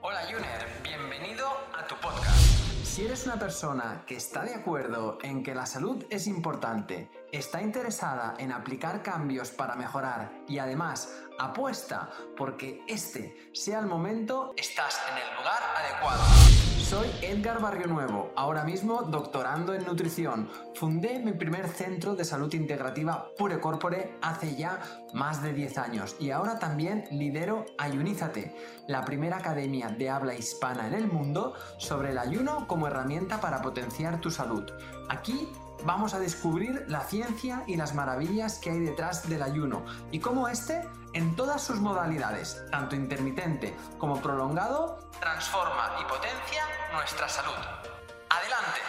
Hola Juner, bienvenido a tu podcast. Si eres una persona que está de acuerdo en que la salud es importante, está interesada en aplicar cambios para mejorar y además apuesta porque este sea el momento, estás en el lugar adecuado. Soy Edgar Barrio Nuevo, ahora mismo doctorando en nutrición. Fundé mi primer centro de salud integrativa Pure Corpore hace ya más de 10 años y ahora también lidero Ayunízate, la primera academia de habla hispana en el mundo sobre el ayuno como herramienta para potenciar tu salud. Aquí vamos a descubrir la ciencia y las maravillas que hay detrás del ayuno y cómo este, en todas sus modalidades, tanto intermitente como prolongado, transforma y potencia nuestra salud. Adelante.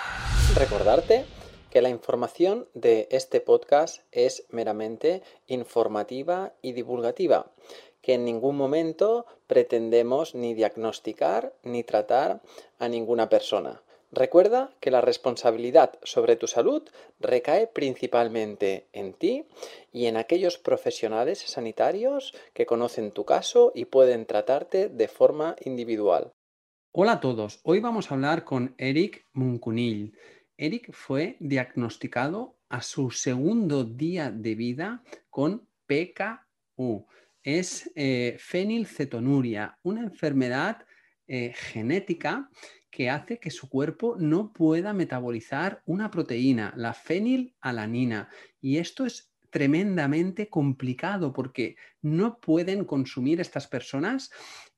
Recordarte que la información de este podcast es meramente informativa y divulgativa, que en ningún momento pretendemos ni diagnosticar ni tratar a ninguna persona. Recuerda que la responsabilidad sobre tu salud recae principalmente en ti y en aquellos profesionales sanitarios que conocen tu caso y pueden tratarte de forma individual. Hola a todos, hoy vamos a hablar con Eric Muncunill. Eric fue diagnosticado a su segundo día de vida con PKU. Es eh, fenilcetonuria, una enfermedad eh, genética que hace que su cuerpo no pueda metabolizar una proteína, la fenilalanina. Y esto es tremendamente complicado porque no pueden consumir estas personas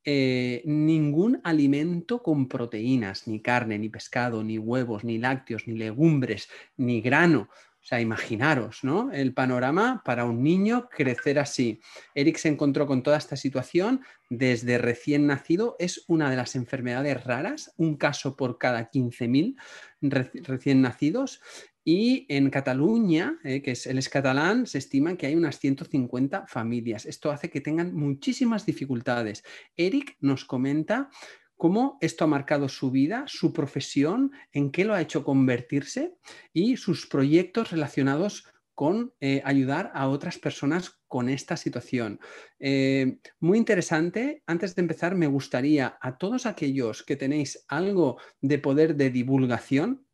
eh, ningún alimento con proteínas, ni carne, ni pescado, ni huevos, ni lácteos, ni legumbres, ni grano. O sea, imaginaros, ¿no? El panorama para un niño crecer así. Eric se encontró con toda esta situación desde recién nacido. Es una de las enfermedades raras, un caso por cada 15.000 recién nacidos. Y en Cataluña, eh, que es, el es catalán, se estima que hay unas 150 familias. Esto hace que tengan muchísimas dificultades. Eric nos comenta cómo esto ha marcado su vida, su profesión, en qué lo ha hecho convertirse y sus proyectos relacionados con eh, ayudar a otras personas con esta situación. Eh, muy interesante. Antes de empezar, me gustaría a todos aquellos que tenéis algo de poder de divulgación,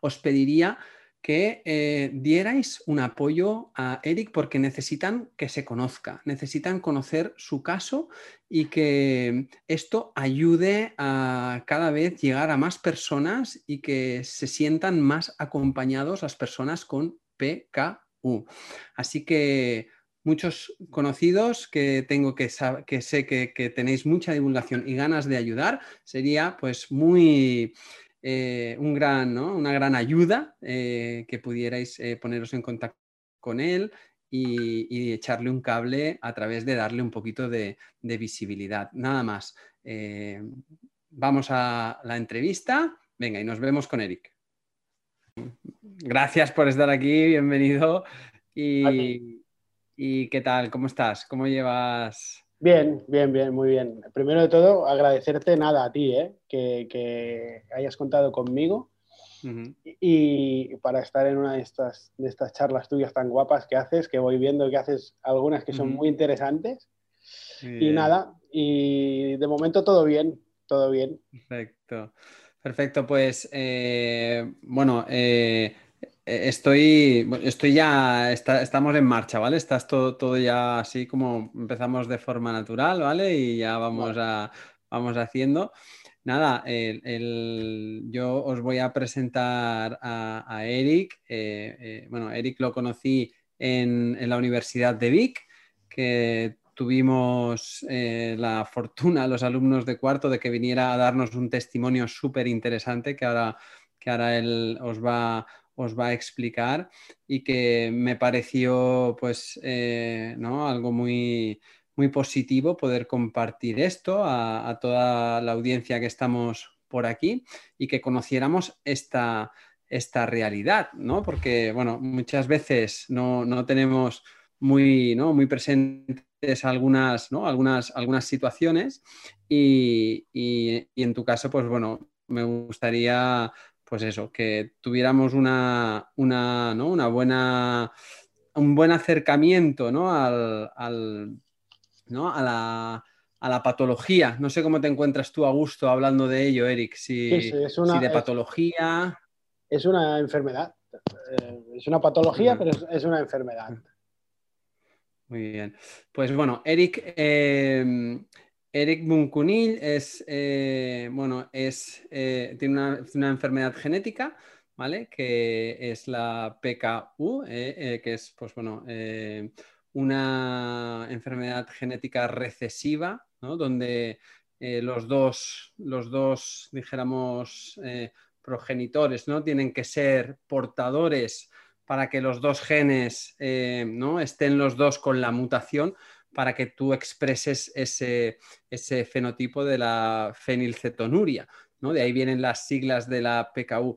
os pediría que eh, dierais un apoyo a Eric porque necesitan que se conozca, necesitan conocer su caso y que esto ayude a cada vez llegar a más personas y que se sientan más acompañados las personas con PKU. Así que muchos conocidos que tengo que, que sé que, que tenéis mucha divulgación y ganas de ayudar, sería pues muy eh, un gran, una gran ayuda eh, que pudierais eh, poneros en contacto con él y, echarle un cable a través de darle un poquito de, visibilidad. Nada más. vamos a la entrevista. Venga, y nos vemos con Eric. Gracias por estar aquí, bienvenido. Y, y, qué tal? ¿Cómo estás? ¿Cómo llevas Bien, bien, bien, muy bien. Primero de todo, agradecerte nada a ti, ¿eh? que, hayas contado conmigo y, para estar en una de estas, de estas charlas tuyas tan guapas que haces, que voy viendo que haces algunas que son muy interesantes. Y nada, y de momento todo bien, todo bien. Perfecto, perfecto, pues eh, bueno, eh, eh, estoy, estoy ya, estamos en marcha, ¿vale? Estás todo, todo ya así como empezamos de forma natural, ¿vale? Y ya vamos, a, vamos haciendo. Nada, yo os voy a presentar a, Eric. Eh, eh, bueno, Eric lo conocí en, la Universidad de Vic, que tuvimos la fortuna, los alumnos de cuarto, de que viniera a darnos un testimonio súper interesante que ahora, que ahora él os va, os va a explicar y que me pareció pues eh, ¿no? algo muy, muy positivo poder compartir esto a, toda la audiencia que estamos por aquí y que conociéramos esta, esta realidad, ¿no? Porque, bueno, muchas veces no, tenemos muy, ¿no? muy presentes algunas, ¿no? algunas, algunas situaciones y, y, en tu caso, pues bueno, me gustaría pues eso, que tuviéramos una, una, ¿no? una buena, un buen acercamiento ¿no? Al, al, ¿no? A, la, la patología. No sé cómo te encuentras tú a gusto hablando de ello, Eric, si, es una, de patología. Es, una enfermedad. Eh, es una patología, pero es, una enfermedad. Muy bien. Pues bueno, Eric, eh, Eric Munkunil es, eh, bueno, es, tiene una, enfermedad genética, ¿vale? Que es la PKU, que es, pues bueno, una enfermedad genética recesiva, donde eh, los, dos, los dos, dijéramos, eh, progenitores ¿no? tienen que ser portadores para que los dos genes eh, ¿no? estén los dos con la mutación para que tú expreses ese, ese fenotipo de la fenilcetonuria. ¿no? De ahí vienen las siglas de la PKU.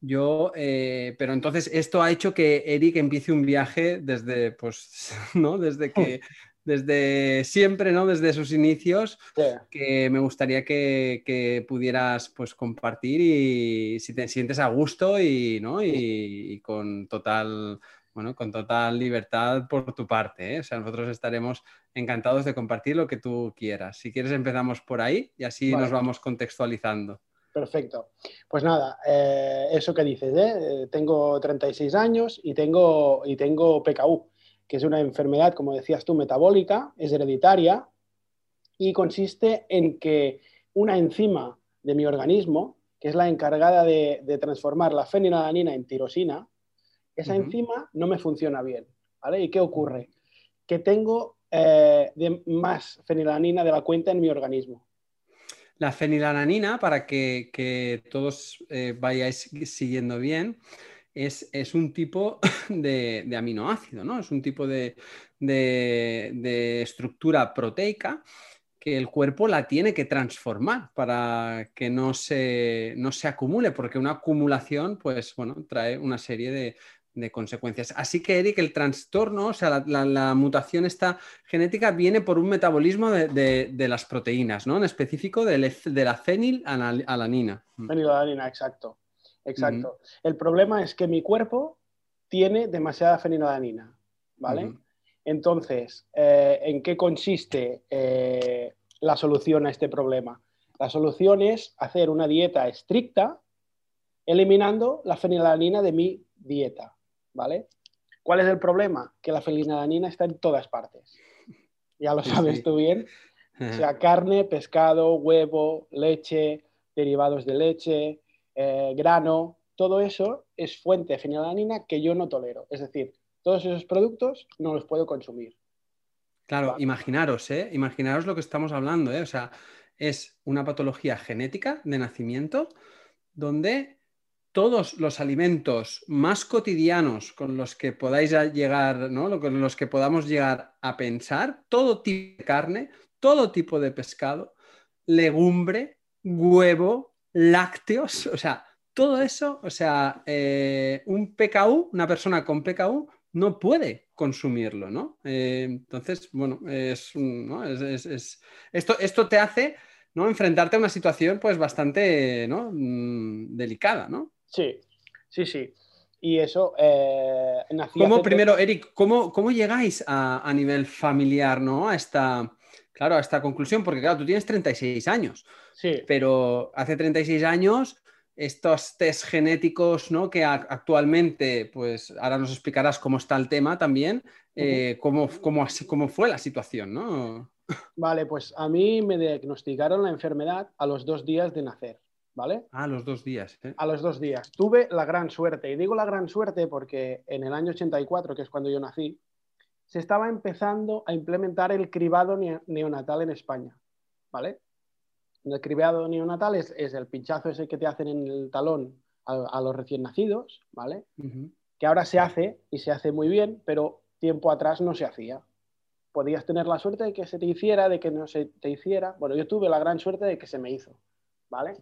Yo, eh, pero entonces esto ha hecho que Eric empiece un viaje desde, pues, ¿no? Desde que, desde siempre, ¿no? Desde sus inicios, que me gustaría que, pudieras, pues, compartir y si te sientes a gusto y, ¿no? Y, con total, bueno, con total libertad por tu parte, ¿eh? O sea, nosotros estaremos encantados de compartir lo que tú quieras. Si quieres empezamos por ahí y así nos vamos contextualizando. Perfecto. Pues nada, eh, eso que dices, ¿eh? tengo 36 años y tengo, y tengo PKU, que es una enfermedad, como decías tú, metabólica, es hereditaria y consiste en que una enzima de mi organismo, que es la encargada de, transformar la fenilalanina en tirosina, esa enzima no me funciona bien. ¿vale? ¿Y qué ocurre? Que tengo eh, más fenilalanina de la cuenta en mi organismo. La fenilalanina, para que, todos eh, vayáis siguiendo bien, es, un tipo de, aminoácido, ¿no? Es un tipo de, estructura proteica que el cuerpo la tiene que transformar para que no se, no se acumule, porque una acumulación, pues bueno, trae una serie de, consecuencias. Así que, Eric, el trastorno, o sea, la, mutación esta genética viene por un metabolismo de, las proteínas, ¿no? En específico de, la fenilalanina. Mm. Fenilalanina, exacto. Exacto. El problema es que mi cuerpo tiene demasiada fenilalanina, ¿vale? Entonces, eh, ¿en qué consiste eh, la solución a este problema? La solución es hacer una dieta estricta eliminando la fenilalanina de mi dieta. ¿Vale? ¿Cuál es el problema? Que la fenilalanina está en todas partes. Ya lo sabes tú bien. O sea, carne, pescado, huevo, leche, derivados de leche, eh, grano, todo eso es fuente de fenilalanina que yo no tolero. Es decir, todos esos productos no los puedo consumir. Claro, imaginaros, ¿eh? Imaginaros lo que estamos hablando, ¿eh? O sea, es una patología genética de nacimiento donde todos los alimentos más cotidianos con los que podáis llegar, ¿no? Con los que podamos llegar a pensar, todo tipo de carne, todo tipo de pescado, legumbre, huevo, lácteos, o sea, todo eso, o sea, eh, un PKU, una persona con PKU no puede consumirlo, ¿no? Eh, entonces, bueno, es, esto, esto te hace ¿no? enfrentarte a una situación pues bastante ¿no? Mm, delicada, ¿no? Sí, sí, sí. Y eso eh, ¿Cómo, primero, Eric, ¿cómo, cómo llegáis a, nivel familiar ¿no? a, esta, claro, a esta conclusión? Porque, claro, tú tienes 36 años. Sí. Pero hace 36 años estos test genéticos, ¿no? Que actualmente, pues ahora nos explicarás cómo está el tema también, eh, cómo, cómo, cómo, fue la situación, ¿no? Vale, pues a mí me diagnosticaron la enfermedad a los dos días de nacer. ¿Vale? A los dos días. ¿eh? A los dos días. Tuve la gran suerte, y digo la gran suerte porque en el año 84, que es cuando yo nací, se estaba empezando a implementar el cribado neonatal en España, ¿vale? El cribado neonatal es, el pinchazo ese que te hacen en el talón a, los recién nacidos, ¿vale? Que ahora se hace y se hace muy bien, pero tiempo atrás no se hacía. Podías tener la suerte de que se te hiciera, de que no se te hiciera. Bueno, yo tuve la gran suerte de que se me hizo, ¿vale?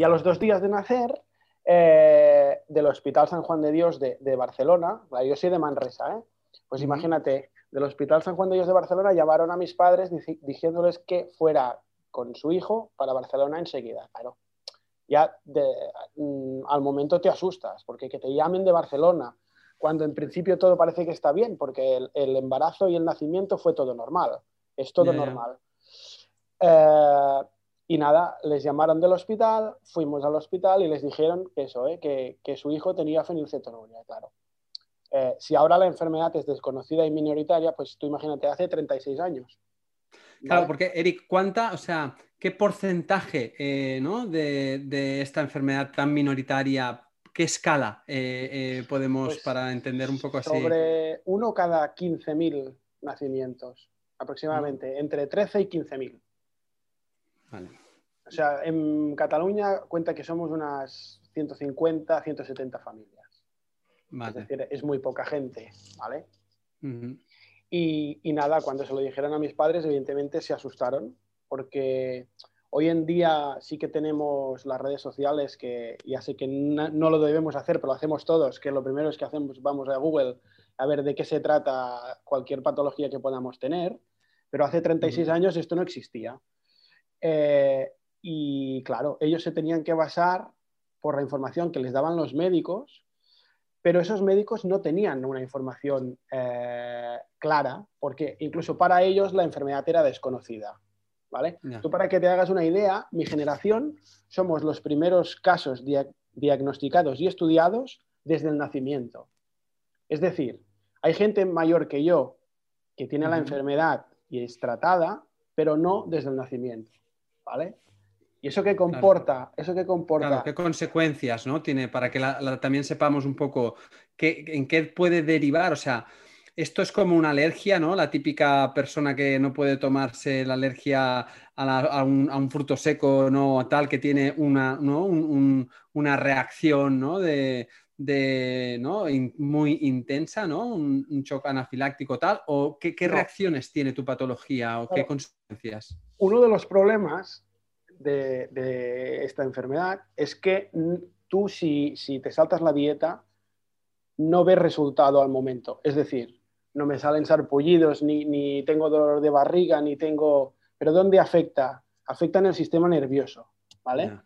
Y a los dos días de nacer, eh, del Hospital San Juan de Dios de, Barcelona, yo soy de Manresa, ¿eh? pues imagínate, del Hospital San Juan de Dios de Barcelona llamaron a mis padres diciéndoles que fuera con su hijo para Barcelona enseguida. Claro, ya mm, al momento te asustas, porque que te llamen de Barcelona, cuando en principio todo parece que está bien, porque el, embarazo y el nacimiento fue todo normal, es todo normal. Eh, y nada, les llamaron del hospital, fuimos al hospital y les dijeron que eso, que, que, su hijo tenía fenilcetonuria, claro. si ahora la enfermedad es desconocida y minoritaria, pues tú imagínate, hace 36 años. Claro, porque Eric, ¿cuánta, o sea, qué porcentaje de, esta enfermedad tan minoritaria ¿Qué escala eh, eh, podemos pues para entender un poco así? Sobre uno cada 15.000 nacimientos, aproximadamente, entre 13 y 15.000. Vale. O sea, en Cataluña cuenta que somos unas 150, 170 familias. Es decir, es muy poca gente, ¿vale? y, y, nada, cuando se lo dijeron a mis padres, evidentemente se asustaron, porque Hoy en día sí que tenemos las redes sociales que ya sé que no, lo debemos hacer, pero lo hacemos todos, que lo primero es que hacemos, vamos a Google a ver de qué se trata cualquier patología que podamos tener, pero hace 36 años esto no existía. Eh, y claro, ellos se tenían que basar por la información que les daban los médicos, pero esos médicos no tenían una información eh, clara, porque incluso para ellos la enfermedad era desconocida. ¿vale? Tú para que te hagas una idea, mi generación somos los primeros casos diagnosticados y estudiados desde el nacimiento. Es decir, hay gente mayor que yo que tiene la enfermedad y es tratada, pero no desde el nacimiento, ¿vale? ¿Y eso qué comporta? Eso qué comporta. ¿Qué consecuencias ¿no? tiene para que también sepamos un poco qué, en qué puede derivar? O sea, esto es como una alergia, ¿no? La típica persona que no puede tomarse la alergia a, un, fruto seco, ¿no? Tal, que tiene una, una reacción, ¿no? De, ¿no? muy intensa, ¿no? Un, shock anafiláctico tal, o qué, reacciones tiene tu patología o qué consecuencias. Uno de los problemas de, esta enfermedad es que tú si, si, te saltas la dieta no ves resultado al momento. Es decir, no me salen sarpullidos, ni, ni tengo dolor de barriga, ni tengo... Pero ¿dónde afecta? Afecta en el sistema nervioso, ¿vale?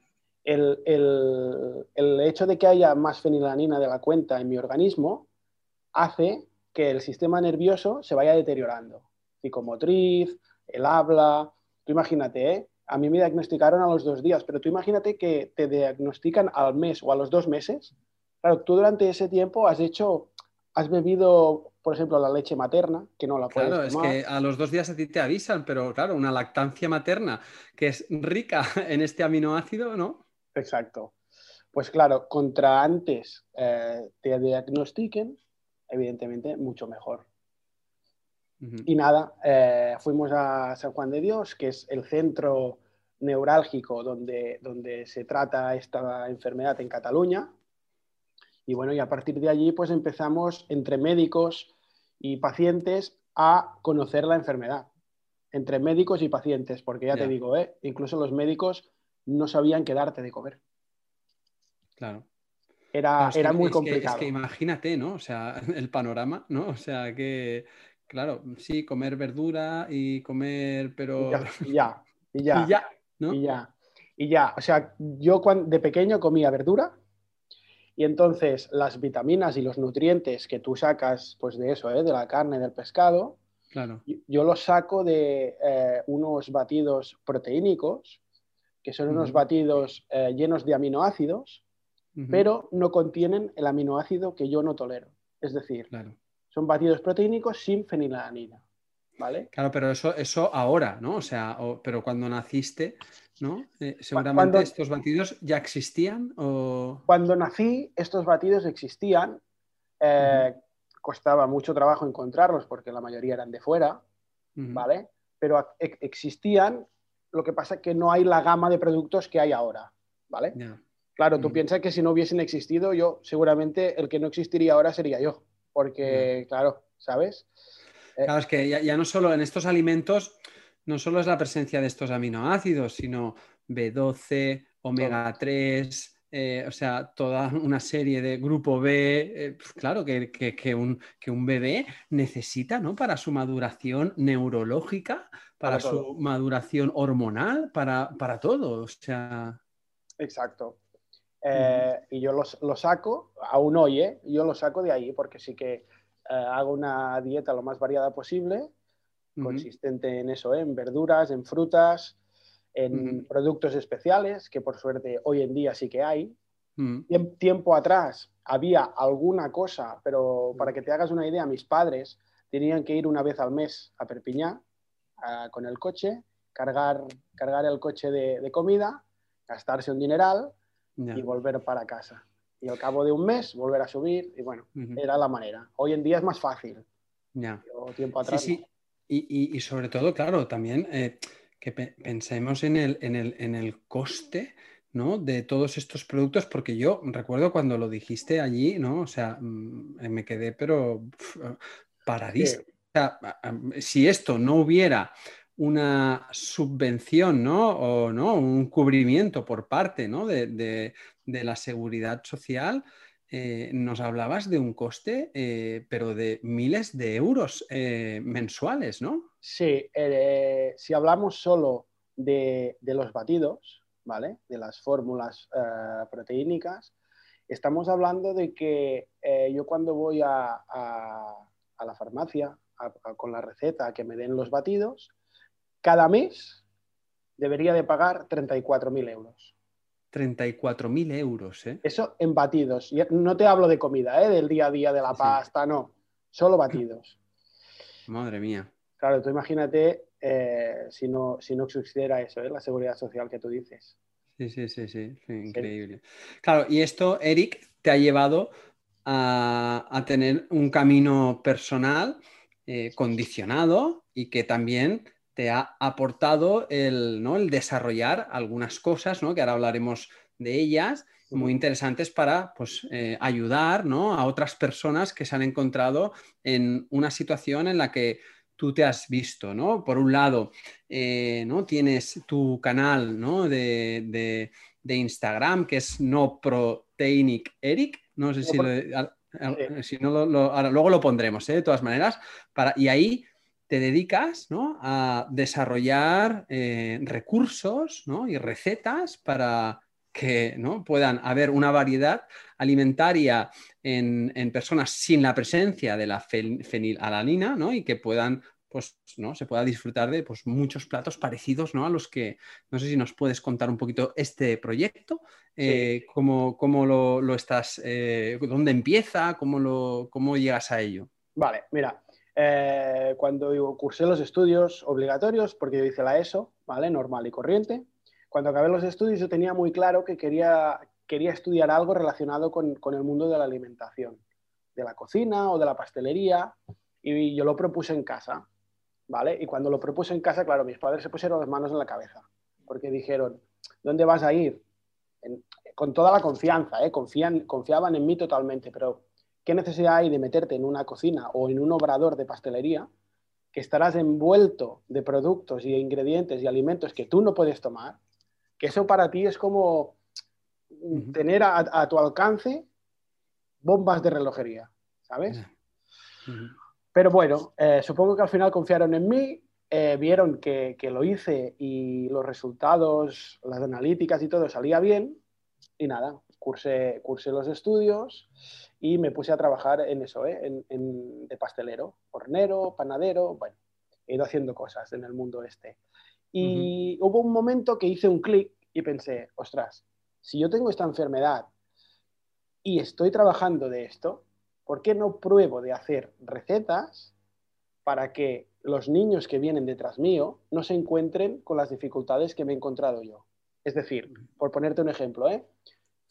El, hecho de que haya más fenilanina de la cuenta en mi organismo hace que el sistema nervioso se vaya deteriorando. Psicomotriz, el habla. Tú imagínate, ¿eh? A mí me diagnosticaron a los dos días, pero tú imagínate que te diagnostican al mes o a los dos meses. Claro, tú durante ese tiempo has hecho, has bebido por ejemplo, la leche materna, que no la puedes Claro, es que a los dos días a ti te avisan, pero claro, una lactancia materna que es rica en este aminoácido, ¿no? Exacto. Pues claro, contra antes eh, te diagnostiquen, evidentemente, mucho mejor. Y nada, eh, fuimos a San Juan de Dios, que es el centro neurálgico donde, donde se trata esta enfermedad en Cataluña. Y bueno, y a partir de allí, pues empezamos entre médicos, y pacientes a conocer la enfermedad, entre médicos y pacientes, porque ya te digo, ¿eh? incluso los médicos no sabían qué darte de comer. Claro. Era, era muy complicado. es que imagínate, ¿no? O sea, el panorama, ¿no? O sea, que, claro, sí, comer verdura y comer, pero... Y ya, y ya, y ya, ¿no? y ya. Y ya, o sea, yo cuando, de pequeño comía verdura y entonces las vitaminas y los nutrientes que tú sacas pues de eso, ¿eh? de la carne, del pescado, claro. yo los saco de eh, unos batidos proteínicos, que son unos batidos eh, llenos de aminoácidos, pero no contienen el aminoácido que yo no tolero. Es decir, son batidos proteínicos sin fenilalanina. ¿Vale? Claro, pero eso, eso ahora, ¿no? O sea, pero cuando naciste, ¿no? Eh, seguramente estos batidos ya existían o... Cuando nací, estos batidos existían. Eh, costaba mucho trabajo encontrarlos porque la mayoría eran de fuera, ¿vale? Pero existían, lo que pasa es que no hay la gama de productos que hay ahora, ¿vale? Claro, tú piensas que si no hubiesen existido, yo seguramente el que no existiría ahora sería yo, porque, claro, ¿sabes? Eh, claro, es que ya, no solo en estos alimentos, no solo es la presencia de estos aminoácidos, sino B12, omega 3, eh, o sea, toda una serie de grupo B, eh, pues claro que, un, bebé necesita, ¿no? Para su maduración neurológica, para, su maduración hormonal, para, todo, o sea... Exacto. Eh, y yo lo, saco, aún hoy, yo lo saco de ahí porque sí que hago una dieta lo más variada posible consistente en eso, ¿eh? en verduras, en frutas, en productos especiales, que por suerte hoy en día sí que hay. Tiempo atrás había alguna cosa, pero para que te hagas una idea, mis padres tenían que ir una vez al mes a Perpiñá con el coche, cargar, cargar el coche de, comida, gastarse un dineral y volver para casa. Y al cabo de un mes volver a subir y bueno, era la manera. Hoy en día es más fácil. Ya. Tiempo atrás. Sí, sí. Y, y, sobre todo, claro, también eh, que pensemos en el, en el, en el coste ¿no? de todos estos productos, porque yo recuerdo cuando lo dijiste allí, ¿no? O sea, mm, me quedé pero paradísimo. O sea, si esto no hubiera una subvención, ¿no? O ¿no? un cubrimiento por parte ¿no? de, de, de la seguridad social, eh, nos hablabas de un coste, eh, pero de miles de euros eh, mensuales, ¿no? Sí, si hablamos solo de, los batidos, ¿vale? De las fórmulas proteínicas, estamos hablando de que yo cuando voy a, la farmacia con la receta que me den los batidos, cada mes debería de pagar 34.000 euros. 34.000 euros, ¿eh? Eso en batidos. No te hablo de comida, ¿eh? Del día a día, de la pasta, no. Solo batidos. Madre mía. Claro, tú imagínate eh, si, no, si no existiera eso, ¿eh? La seguridad social que tú dices. Sí, sí, sí, sí. increíble. Claro, y esto, Eric, te ha llevado a, tener un camino personal eh, condicionado y que también te ha aportado el, ¿no? el desarrollar algunas cosas, ¿no? que ahora hablaremos de ellas, muy interesantes para pues, eh, ayudar ¿no? a otras personas que se han encontrado en una situación en la que tú te has visto, ¿no? Por un lado, eh, ¿no? Tienes tu canal ¿no? de, Instagram, que es no proteinic Eric, no sé si, si no lo, ahora, luego lo pondremos, ¿eh? de todas maneras, para, y ahí te dedicas a desarrollar eh, recursos y recetas para que ¿no? puedan haber una variedad alimentaria en, personas sin la presencia de la fenilalanina y que puedan pues, ¿no? se pueda disfrutar de pues, muchos platos parecidos ¿no? a los que, no sé si nos puedes contar un poquito este proyecto, eh, cómo, lo, estás, eh, dónde empieza, cómo, lo, cómo llegas a ello. Vale, mira, eh, cuando cursé los estudios obligatorios, porque yo hice la ESO, ¿vale? Normal y corriente. Cuando acabé los estudios yo tenía muy claro que quería, quería estudiar algo relacionado con, con, el mundo de la alimentación, de la cocina o de la pastelería, y yo lo propuse en casa, ¿vale? Y cuando lo propuse en casa, claro, mis padres se pusieron las manos en la cabeza, porque dijeron, ¿dónde vas a ir? con toda la confianza, ¿eh? Confían, confiaban en mí totalmente, pero ¿Qué necesidad hay de meterte en una cocina o en un obrador de pastelería que estarás envuelto de productos y de ingredientes y alimentos que tú no puedes tomar? Que eso para ti es como tener a, tu alcance bombas de relojería, ¿sabes? Pero bueno, eh, supongo que al final confiaron en mí, eh, vieron que, que, lo hice y los resultados, las analíticas y todo salía bien y nada, cursé, cursé los estudios y me puse a trabajar en eso, ¿eh? en, de pastelero, hornero, panadero, bueno, he ido haciendo cosas en el mundo este. Y hubo un momento que hice un clic y pensé, ostras, si yo tengo esta enfermedad y estoy trabajando de esto, ¿por qué no pruebo de hacer recetas para que los niños que vienen detrás mío no se encuentren con las dificultades que me he encontrado yo? Es decir, por ponerte un ejemplo, ¿eh?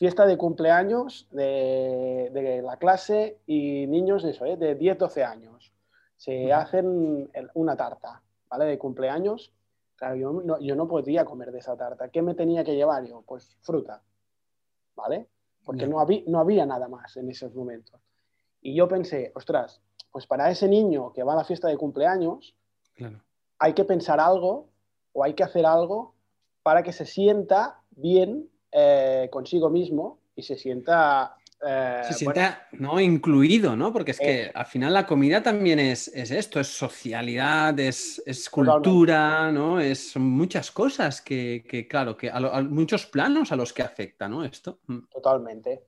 Fiesta de cumpleaños de, la clase y niños de eso, ¿eh? de 10, 12 años. Se hacen una tarta, ¿vale? De cumpleaños. Claro, yo no, yo no podía comer de esa tarta. ¿Qué me tenía que llevar yo? Pues fruta, ¿vale? Porque no, había, no había nada más en esos momentos. Y yo pensé, ostras, pues para ese niño que va a la fiesta de cumpleaños, hay que pensar algo o hay que hacer algo para que se sienta bien eh, consigo mismo y se sienta... Eh, se sienta ¿no? incluido, ¿no? Porque es que al final la comida también es, esto, es socialidad, es, cultura, ¿no? Es, son muchas cosas que, claro, que a, muchos planos a los que afecta, ¿no? Esto. Mm. Totalmente.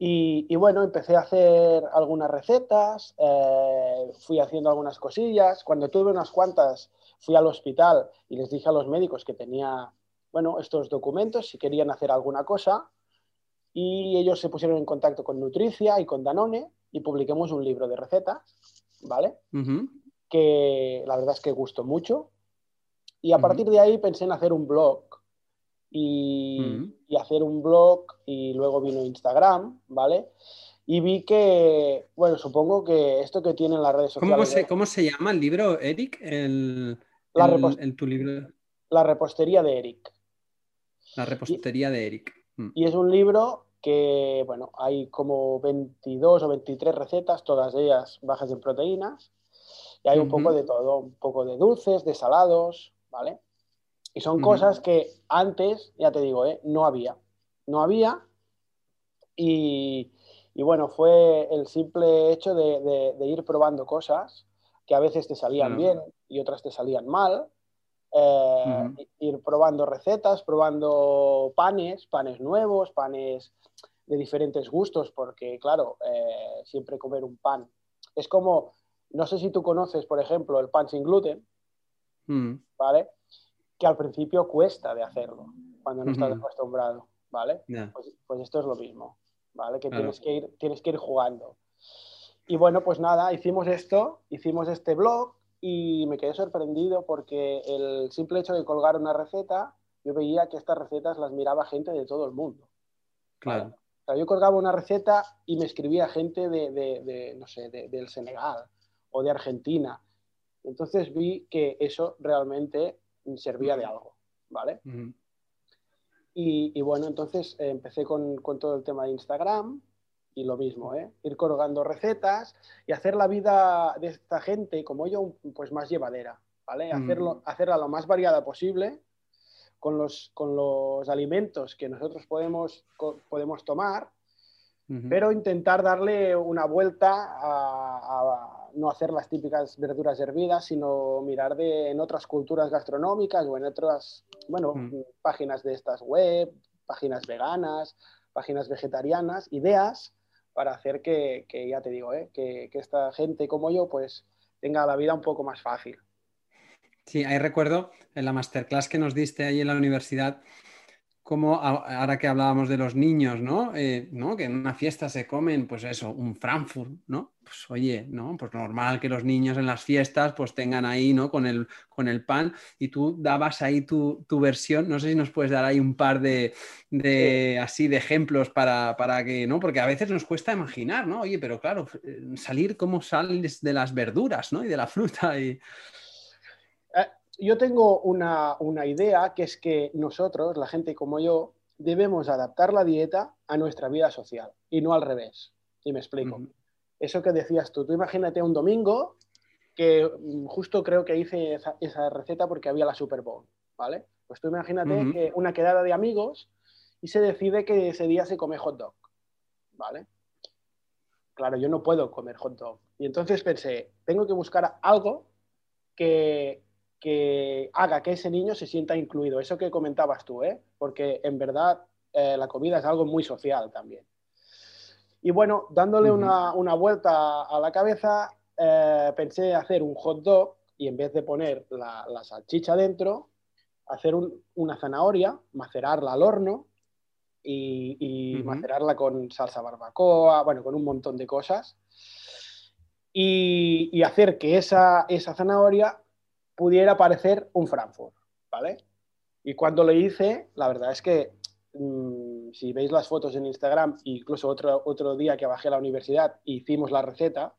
Y, bueno, empecé a hacer algunas recetas, eh, fui haciendo algunas cosillas. Cuando tuve unas cuantas, fui al hospital y les dije a los médicos que tenía, bueno, estos documentos, si querían hacer alguna cosa, y ellos se pusieron en contacto con Nutricia y con Danone y publiquemos un libro de recetas, ¿vale? Que la verdad es que gustó mucho. Y a partir de ahí pensé en hacer un blog y, y, hacer un blog y luego vino Instagram, ¿vale? Y vi que, bueno, supongo que esto que tienen las redes sociales... ¿Cómo se, ¿cómo se llama el libro, Eric? El, el, tu libro. La repostería de Eric. La repostería de Eric. Mm. Y es un libro que, bueno, hay como 22 o 23 recetas, todas ellas bajas en proteínas, y hay un poco de todo, un poco de dulces, de salados, ¿vale? Y son cosas que antes, ya te digo, ¿eh? no había. No había. Y, bueno, fue el simple hecho de, ir probando cosas que a veces te salían bien y otras te salían mal. Eh, ir probando recetas, probando panes, panes nuevos, panes de diferentes gustos, porque claro, eh, siempre comer un pan es como, no sé si tú conoces, por ejemplo, el pan sin gluten, mm. ¿vale? Que al principio cuesta de hacerlo cuando no estás acostumbrado, ¿vale? Pues, pues, esto es lo mismo, ¿vale? Que, tienes que, ir, tienes que ir jugando. Y bueno, pues nada, hicimos esto, hicimos este blog y me quedé sorprendido porque el simple hecho de colgar una receta, yo veía que estas recetas las miraba gente de todo el mundo. Claro yo colgaba una receta y me escribía gente de, no sé, del Senegal o de Argentina. Entonces vi que eso realmente servía de algo, ¿vale? y, bueno, entonces eh, empecé con, todo el tema de Instagram y lo mismo, ¿eh? Ir colgando recetas y hacer la vida de esta gente como yo, pues más llevadera, ¿vale? Hacerlo, hacerla lo más variada posible con los, con los alimentos que nosotros podemos, podemos tomar, pero intentar darle una vuelta a, no hacer las típicas verduras hervidas, sino mirar de, en otras culturas gastronómicas o en otras, bueno, páginas de estas web, páginas veganas, páginas vegetarianas, ideas para hacer que, que ya te digo, ¿eh? que, que esta gente como yo pues tenga la vida un poco más fácil. Sí, ahí recuerdo en la masterclass que nos diste ahí en la universidad, como ahora que hablábamos de los niños, ¿no? Eh, ¿no? Que en una fiesta se comen, pues eso, un Frankfurt, ¿no? Pues oye, ¿no? Pues normal que los niños en las fiestas pues tengan ahí, ¿no? Con el, con el pan y tú dabas ahí tu, versión, no sé si nos puedes dar ahí un par de, así de ejemplos para, para, que, ¿no? Porque a veces nos cuesta imaginar, ¿no? Oye, pero claro, eh, salir como sales de las verduras, ¿no? Y de la fruta y yo tengo una, idea que es que nosotros, la gente como yo, debemos adaptar la dieta a nuestra vida social y no al revés. Y me explico. Eso que decías tú, tú imagínate un domingo que mm, justo creo que hice esa, receta porque había la Super Bowl, ¿vale? Pues tú imagínate que una quedada de amigos y se decide que ese día se come hot dog, ¿vale? Claro, yo no puedo comer hot dog. Y entonces pensé, tengo que buscar algo que, que haga que ese niño se sienta incluido. Eso que comentabas tú, ¿eh? porque en verdad eh, la comida es algo muy social también. Y bueno, dándole una, vuelta a la cabeza, eh, pensé hacer un hot dog y en vez de poner la, salchicha dentro, hacer una zanahoria, macerarla al horno y, macerarla con salsa barbacoa, bueno, con un montón de cosas. Y, hacer que esa, esa zanahoria pudiera parecer un Frankfurt, ¿vale? Y cuando lo hice, la verdad es que mm, si veis las fotos en Instagram, incluso otro, otro día que bajé a la universidad e hicimos la receta,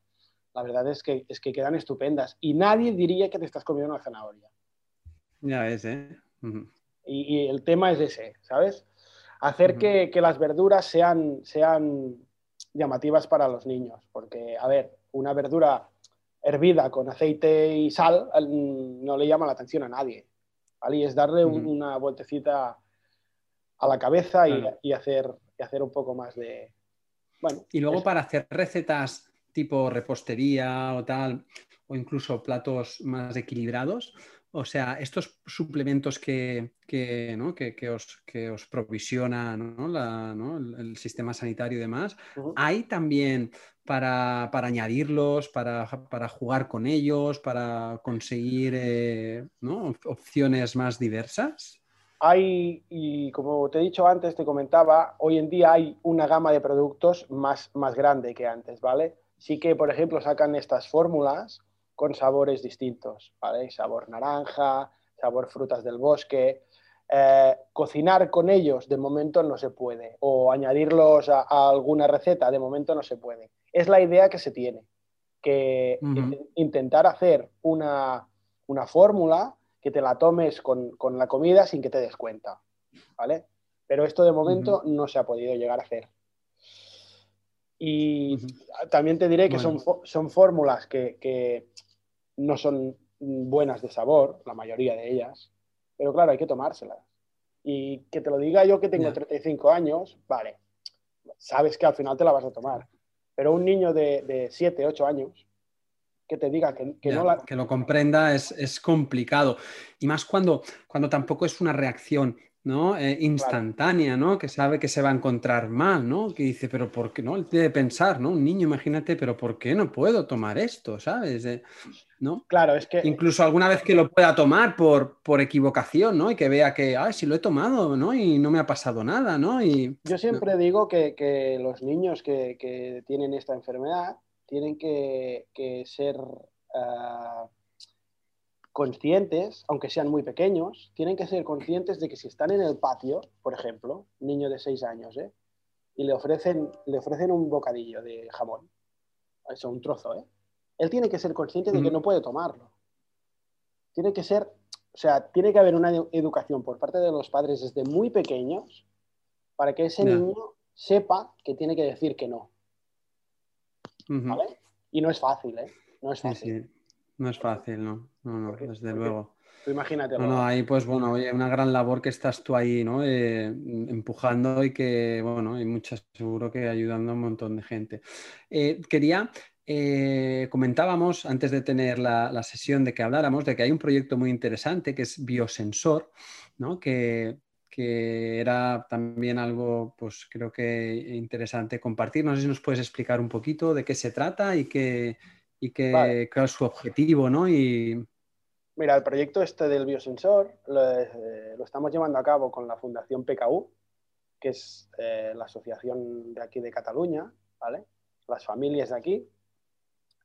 la verdad es que, es que quedan estupendas y nadie diría que te estás comiendo una zanahoria. Ya ves, ¿eh? y, el tema es ese, ¿sabes? Hacer que, que, las verduras sean, sean llamativas para los niños, porque, a ver, una verdura hervida con aceite y sal no le llama la atención a nadie. ¿vale? Y es darle una vueltecita a la cabeza y, hacer, y hacer un poco más de... Bueno, y luego para hacer recetas tipo repostería o tal, o incluso platos más equilibrados, o sea, estos suplementos que, que, ¿no? que, que os, que os provisiona ¿no? La, ¿no? El, sistema sanitario y demás, ¿hay también para, para añadirlos, para, para, jugar con ellos, para conseguir eh, ¿no? opciones más diversas? Hay, y como te he dicho antes, te comentaba, hoy en día hay una gama de productos más, más grande que antes, ¿vale? Sí que, por ejemplo, sacan estas fórmulas con sabores distintos, ¿vale? Sabor naranja, sabor frutas del bosque. Eh, cocinar con ellos de momento no se puede, o añadirlos a, alguna receta de momento no se puede. Es la idea que se tiene, que intentar hacer una, fórmula que te la tomes con, la comida sin que te des cuenta, ¿vale? Pero esto de momento no se ha podido llegar a hacer. Y también te diré que son, son fórmulas que, no son buenas de sabor, la mayoría de ellas, pero claro, hay que tomárselas. Y que te lo diga yo que tengo 35 años, vale, sabes que al final te la vas a tomar. Pero un niño de, de 7, 8 años, que te diga que, no la... Que lo comprenda es, es, complicado. Y más cuando, cuando tampoco es una reacción ¿no? Eh, instantánea, ¿no? Que sabe que se va a encontrar mal, ¿no? Que dice, pero ¿por qué no? Él debe pensar, ¿no? Un niño, imagínate, pero ¿por qué no puedo tomar esto, ¿sabes? ¿No? Claro, es que... Incluso alguna vez que lo pueda tomar por, por equivocación, ¿no? Y que vea que, ay, si lo he tomado, ¿no? Y no me ha pasado nada, ¿no? Y, Yo siempre digo que, los niños que, tienen esta enfermedad tienen que, ser... Ah, conscientes, aunque sean muy pequeños, tienen que ser conscientes de que si están en el patio, por ejemplo, un niño de 6 años, ¿eh? y le ofrecen, le ofrecen un bocadillo de jamón, eso, un trozo, ¿eh? él tiene que ser consciente de que no puede tomarlo. Tiene que ser, o sea, tiene que haber una educación por parte de los padres desde muy pequeños para que ese niño sepa que tiene que decir que no. ¿Vale? Y no es fácil, ¿eh? No es fácil. No es fácil, no, no, no desde luego. imagínate. No, no, ahí pues bueno, oye, una gran labor que estás tú ahí, ¿no? Eh, empujando y que, bueno, hay muchas, seguro que ayudando a un montón de gente. Eh, quería, eh, comentábamos antes de tener la, sesión de que habláramos de que hay un proyecto muy interesante que es Biosensor, ¿no? Que, que era también algo, pues creo que interesante compartir. No sé si nos puedes explicar un poquito de qué se trata y qué y qué, es su objetivo, ¿no? Y... Mira, el proyecto este del biosensor eh, lo, estamos llevando a cabo con la Fundación PKU, que es eh, la asociación de aquí de Cataluña, ¿vale? Las familias de aquí.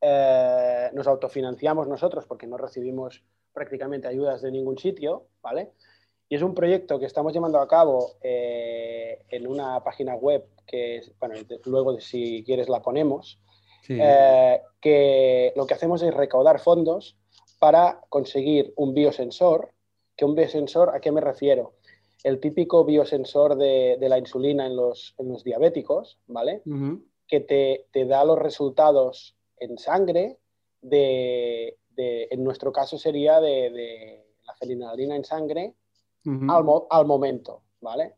Eh, nos autofinanciamos nosotros porque no recibimos prácticamente ayudas de ningún sitio, ¿vale? Y es un proyecto que estamos llevando a cabo en una página web que, bueno, luego si quieres la ponemos, eh, que lo que hacemos es recaudar fondos para conseguir un biosensor. ¿Que un biosensor a qué me refiero? El típico biosensor de, la insulina en los, diabéticos, ¿vale? Que te, da los resultados en sangre de, en nuestro caso sería de, la fenilalanina en sangre al, al momento, ¿vale?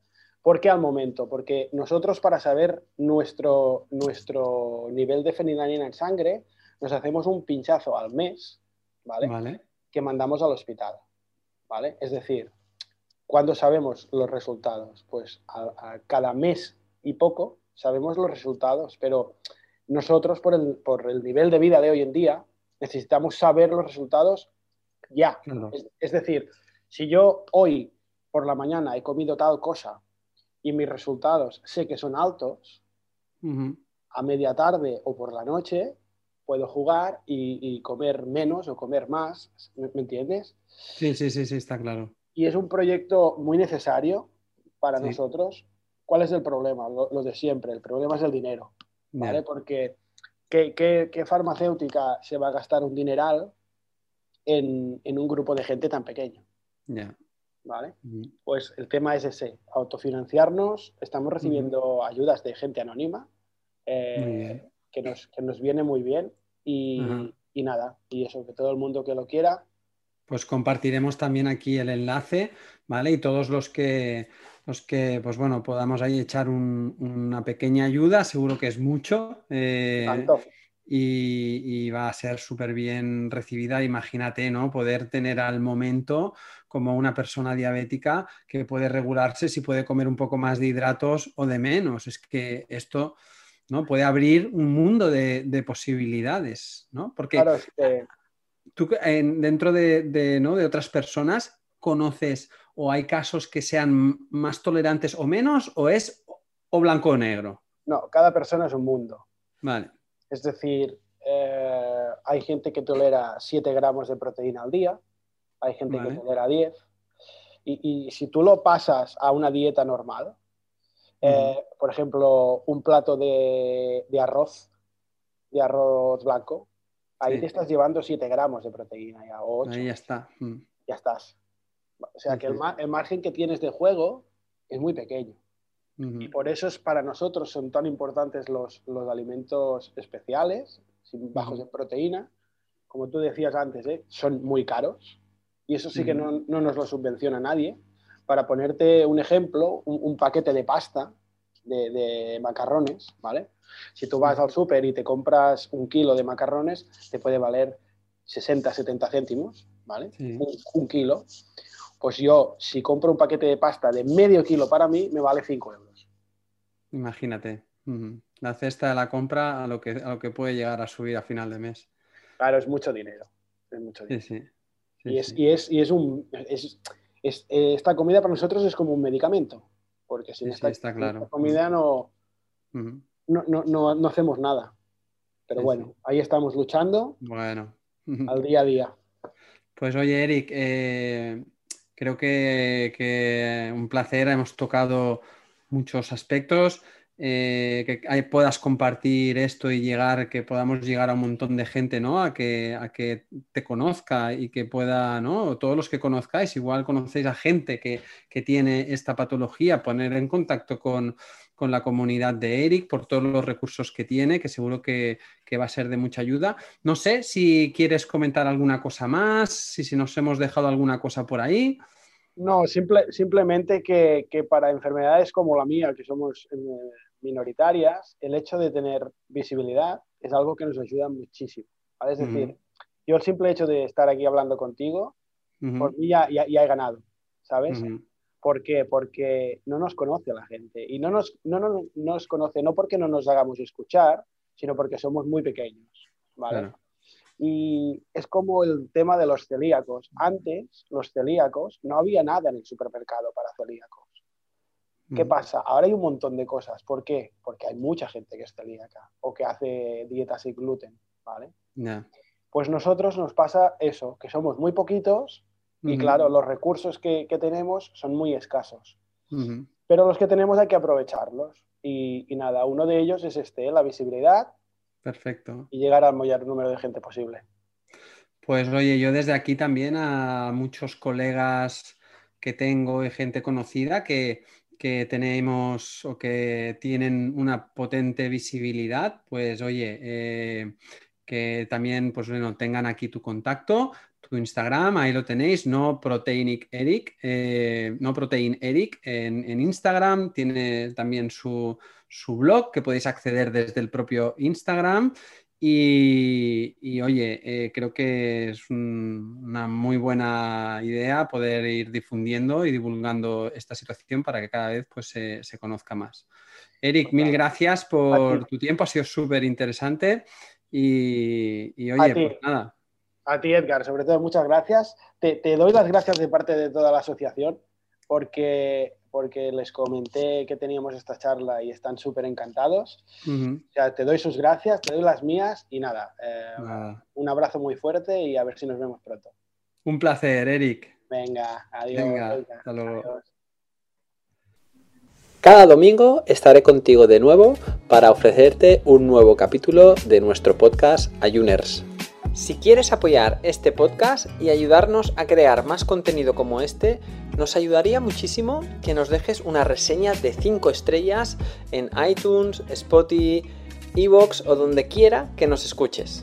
¿Por qué al momento? Porque nosotros para saber nuestro, nuestro nivel de fenilalanina en sangre, nos hacemos un pinchazo al mes, ¿vale? Que mandamos al hospital, ¿vale? Es decir, ¿cuándo sabemos los resultados? Pues a, cada mes y poco sabemos los resultados, pero nosotros por el, por el, nivel de vida de hoy en día necesitamos saber los resultados ya. es decir, si yo hoy por la mañana he comido tal cosa y mis resultados sé que son altos, a media tarde o por la noche puedo jugar y, comer menos o comer más, ¿me, entiendes? Sí, sí, sí, sí, está claro. Y es un proyecto muy necesario para nosotros. ¿Cuál es el problema? Lo, de siempre, el problema es el dinero, ¿vale? Porque ¿qué, farmacéutica se va a gastar un dineral en, un grupo de gente tan pequeño? Ya. ¿Vale? Pues el tema es ese, autofinanciarnos, estamos recibiendo ayudas de gente anónima, eh, que, nos, que, nos, viene muy bien y, y, nada, y eso, que todo el mundo que lo quiera. Pues compartiremos también aquí el enlace, ¿vale? Y todos los que, los que pues bueno, podamos ahí echar una pequeña ayuda, seguro que es mucho. Eh, y, va a ser súper bien recibida. Imagínate, ¿no? Poder tener al momento como una persona diabética que puede regularse si puede comer un poco más de hidratos o de menos. Es que esto ¿no? puede abrir un mundo de, posibilidades, ¿no? Porque tú dentro de, ¿no? de otras personas conoces o hay casos que sean más tolerantes o menos o es o blanco o negro. No, cada persona es un mundo. Vale. Es decir, eh, hay gente que tolera 7 gramos de proteína al día, hay gente que tolera 10. Y, si tú lo pasas a una dieta normal, eh, por ejemplo, un plato de, arroz, de arroz blanco, ahí te estás llevando 7 gramos de proteína ya, o 8. Ahí ya está. Mm. Ya estás. O sea que el, el, margen que tienes de juego es muy pequeño. Y por eso es para nosotros son tan importantes los, los alimentos especiales, bajos en proteína. Como tú decías antes, ¿eh? son muy caros. Y eso sí que no, no, nos lo subvenciona nadie. Para ponerte un ejemplo, un, paquete de pasta de, de, macarrones, ¿vale? Si tú vas al súper y te compras un kilo de macarrones, te puede valer 60, 70 céntimos, ¿vale? Un, un, kilo. Pues yo, si compro un paquete de pasta de medio kilo para mí, me vale 5 euros. Imagínate. La cesta de la compra a lo, que, a lo que puede llegar a subir a final de mes. Claro, es mucho dinero. Es mucho dinero. Sí, sí. y, es, y, es, y, es, un. Es, esta comida para nosotros es como un medicamento. Porque sin esta, está claro. comida no, no, no, no, no, hacemos nada. Pero bueno, ahí estamos luchando. Bueno. Al día a día. Pues oye, Eric, eh, creo que, que un placer. Hemos tocado muchos aspectos. Eh, que puedas compartir esto y llegar, que podamos llegar a un montón de gente, ¿no? A que, a que te conozca y que pueda, ¿no? Todos los que conozcáis, igual conocéis a gente que, tiene esta patología, poner en contacto con, la comunidad de Eric por todos los recursos que tiene, que seguro que, va a ser de mucha ayuda. No sé si quieres comentar alguna cosa más, si, si nos hemos dejado alguna cosa por ahí. No, simple, simplemente que, para enfermedades como la mía, que somos eh, minoritarias, el hecho de tener visibilidad es algo que nos ayuda muchísimo. Es decir, yo el simple hecho de estar aquí hablando contigo, por mí ya, he ganado, ¿sabes? ¿Por qué? Porque no nos conoce la gente. Y no nos, no, no, nos conoce no porque no nos hagamos escuchar, sino porque somos muy pequeños, ¿vale? Y es como el tema de los celíacos. Antes, los celíacos, no había nada en el supermercado para celíacos. ¿Qué pasa? Ahora hay un montón de cosas. ¿Por qué? Porque hay mucha gente que es celíaca o que hace dietas sin gluten, ¿vale? Pues nosotros nos pasa eso, que somos muy poquitos y claro, los recursos que, tenemos son muy escasos. Pero los que tenemos hay que aprovecharlos. Y, y, nada, uno de ellos es este, la visibilidad Perfecto. Y llegar al mayor número de gente posible. Pues oye, yo desde aquí también a muchos colegas que tengo y gente conocida que, tenemos o que tienen una potente visibilidad, pues oye, eh, que también pues bueno, tengan aquí tu contacto, tu Instagram, ahí lo tenéis, no Proteinic Eric, eh, no Protein Eric en, en Instagram, tiene también su, su blog que podéis acceder desde el propio Instagram. Y, oye, eh, creo que es una muy buena idea poder ir difundiendo y divulgando esta situación para que cada vez pues, se, conozca más. Eric, mil gracias por tu tiempo, ha sido súper interesante. Y, oye, pues nada. A ti, Edgar, sobre todo muchas gracias. te, doy las gracias de parte de toda la asociación porque porque les comenté que teníamos esta charla y están súper encantados. O sea, te doy sus gracias, te doy las mías y nada, eh, un abrazo muy fuerte y a ver si nos vemos pronto. Un placer, Eric. Venga, adiós. hasta luego. Cada domingo estaré contigo de nuevo para ofrecerte un nuevo capítulo de nuestro podcast Ayuners. Si quieres apoyar este podcast y ayudarnos a crear más contenido como este, nos ayudaría muchísimo que nos dejes una reseña de 5 estrellas en iTunes, Spotify, Evox o donde quiera que nos escuches.